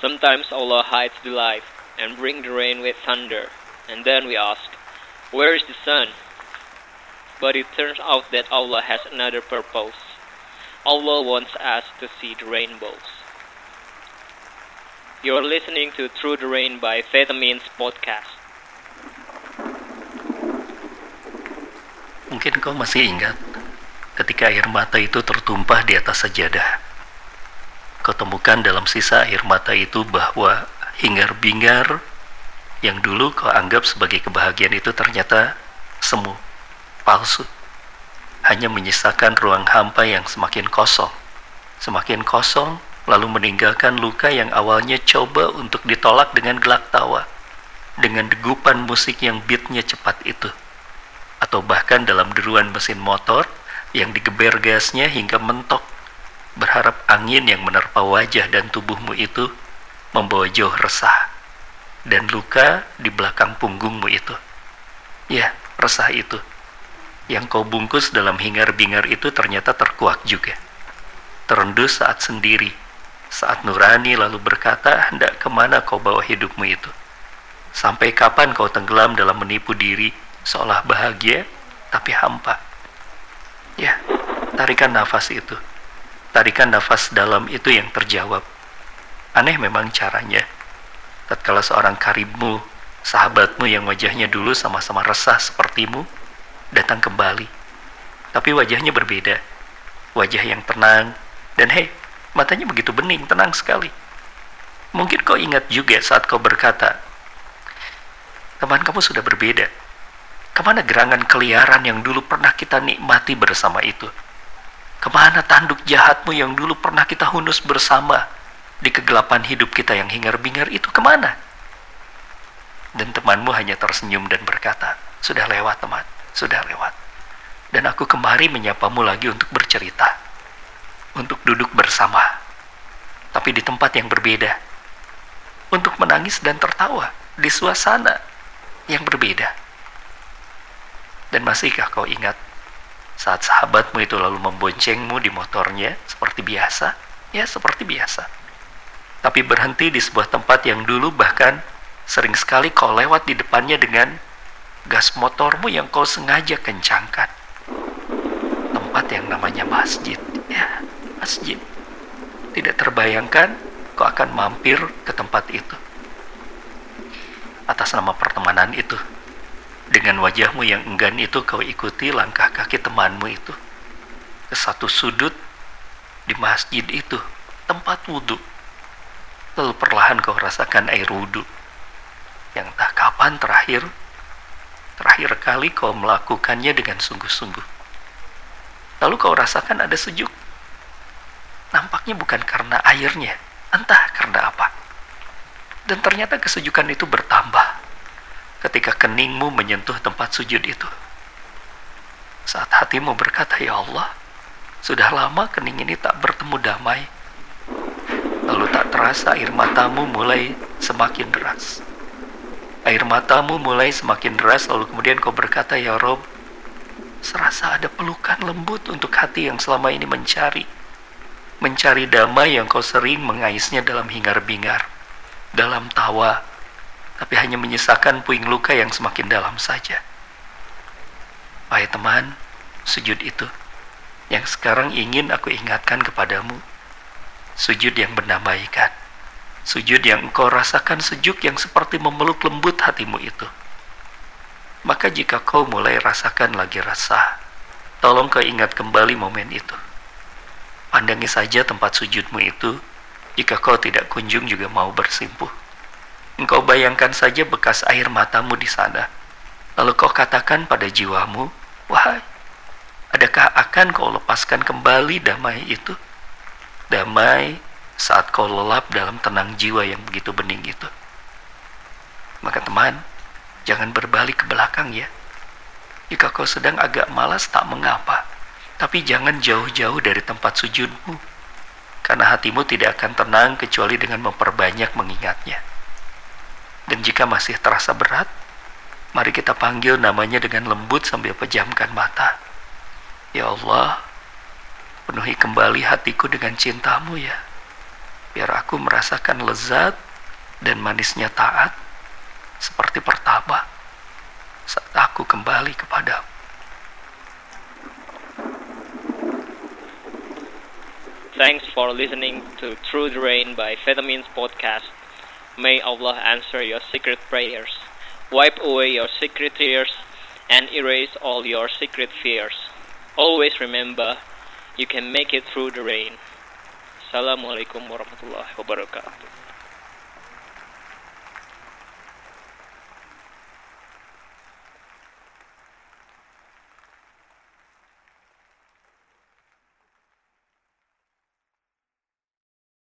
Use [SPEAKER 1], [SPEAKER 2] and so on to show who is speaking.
[SPEAKER 1] Sometimes Allah hides the light and bring the rain with thunder, and then we ask, where is the sun? But it turns out that Allah has another purpose. Allah wants us to see the rainbows. You're listening to Through the Rain by Vitamins Podcast.
[SPEAKER 2] Mungkin kau masih ingat ketika air mata itu tertumpah di atas sajadah. Kau temukan dalam sisa air mata itu bahwa hingar-bingar yang dulu kau anggap sebagai kebahagiaan itu ternyata semu, palsu. Hanya menyisakan ruang hampa yang semakin kosong. Semakin kosong, lalu meninggalkan luka yang awalnya coba untuk ditolak dengan gelak tawa, dengan degupan musik yang beatnya cepat itu, atau bahkan dalam deruan mesin motor yang digeber gasnya hingga mentok, berharap angin yang menerpa wajah dan tubuhmu itu membawa jauh resah, dan luka di belakang punggungmu itu. Ya, resah itu. Yang kau bungkus dalam hingar-bingar itu ternyata terkuak juga. Terendus saat sendiri, saat Nurani lalu berkata, hendak ke mana kau bawa hidupmu itu? Sampai kapan kau tenggelam dalam menipu diri, seolah bahagia, tapi hampa? Ya, tarikan nafas itu. Tarikan nafas dalam itu yang terjawab. Aneh memang caranya. Tatkala seorang karibmu, sahabatmu yang wajahnya dulu sama-sama resah sepertimu, datang kembali. Tapi wajahnya berbeda. Wajah yang tenang, dan hei, Matanya begitu bening, tenang sekali. Mungkin kau ingat juga saat kau berkata, teman kamu sudah berbeda. Ke mana gerangan keliaran yang dulu pernah kita nikmati bersama itu? Ke mana tanduk jahatmu yang dulu pernah kita hunus bersama di kegelapan hidup kita yang hingar-bingar itu ke mana? Dan temanmu hanya tersenyum dan berkata, sudah lewat teman, sudah lewat. Dan aku kemari menyapamu lagi untuk bercerita untuk duduk bersama, tapi di tempat yang berbeda, untuk menangis dan tertawa di suasana yang berbeda. Dan masihkah kau ingat saat sahabatmu itu lalu memboncengmu di motornya seperti biasa? Ya, seperti biasa. Tapi berhenti di sebuah tempat yang dulu bahkan sering sekali kau lewat di depannya dengan gas motormu yang kau sengaja kencangkan. Tempat yang namanya masjid. Ya, masjid. Tidak terbayangkan kau akan mampir ke tempat itu. Atas nama pertemanan itu. Dengan wajahmu yang enggan itu kau ikuti langkah kaki temanmu itu. Ke satu sudut di masjid itu, tempat wudhu. Lalu perlahan kau rasakan air wudhu. Yang tak kapan terakhir, terakhir kali kau melakukannya dengan sungguh-sungguh. Lalu kau rasakan ada sejuk nampaknya bukan karena airnya, entah karena apa. Dan ternyata kesejukan itu bertambah ketika keningmu menyentuh tempat sujud itu. Saat hatimu berkata, Ya Allah, sudah lama kening ini tak bertemu damai. Lalu tak terasa air matamu mulai semakin deras. Air matamu mulai semakin deras, lalu kemudian kau berkata, Ya Rob, serasa ada pelukan lembut untuk hati yang selama ini mencari mencari damai yang kau sering mengaisnya dalam hingar-bingar, dalam tawa, tapi hanya menyisakan puing luka yang semakin dalam saja. Wahai teman, sujud itu yang sekarang ingin aku ingatkan kepadamu, sujud yang bernamaikan, sujud yang engkau rasakan sejuk yang seperti memeluk lembut hatimu itu. Maka jika kau mulai rasakan lagi rasa, tolong kau ingat kembali momen itu Pandangi saja tempat sujudmu itu, jika kau tidak kunjung juga mau bersimpuh. Engkau bayangkan saja bekas air matamu di sana. Lalu kau katakan pada jiwamu, Wahai, adakah akan kau lepaskan kembali damai itu? Damai saat kau lelap dalam tenang jiwa yang begitu bening itu. Maka teman, jangan berbalik ke belakang ya. Jika kau sedang agak malas tak mengapa tapi jangan jauh-jauh dari tempat sujudmu, karena hatimu tidak akan tenang kecuali dengan memperbanyak mengingatnya. Dan jika masih terasa berat, mari kita panggil namanya dengan lembut sambil pejamkan mata. Ya Allah, penuhi kembali hatiku dengan cintamu ya. biar aku merasakan lezat dan manisnya taat seperti pertama saat aku kembali kepadamu.
[SPEAKER 1] Thanks for listening to Through the Rain by Vitamins Podcast. May Allah answer your secret prayers, wipe away your secret tears, and erase all your secret fears. Always remember, you can make it through the rain. Assalamualaikum warahmatullahi wabarakatuh.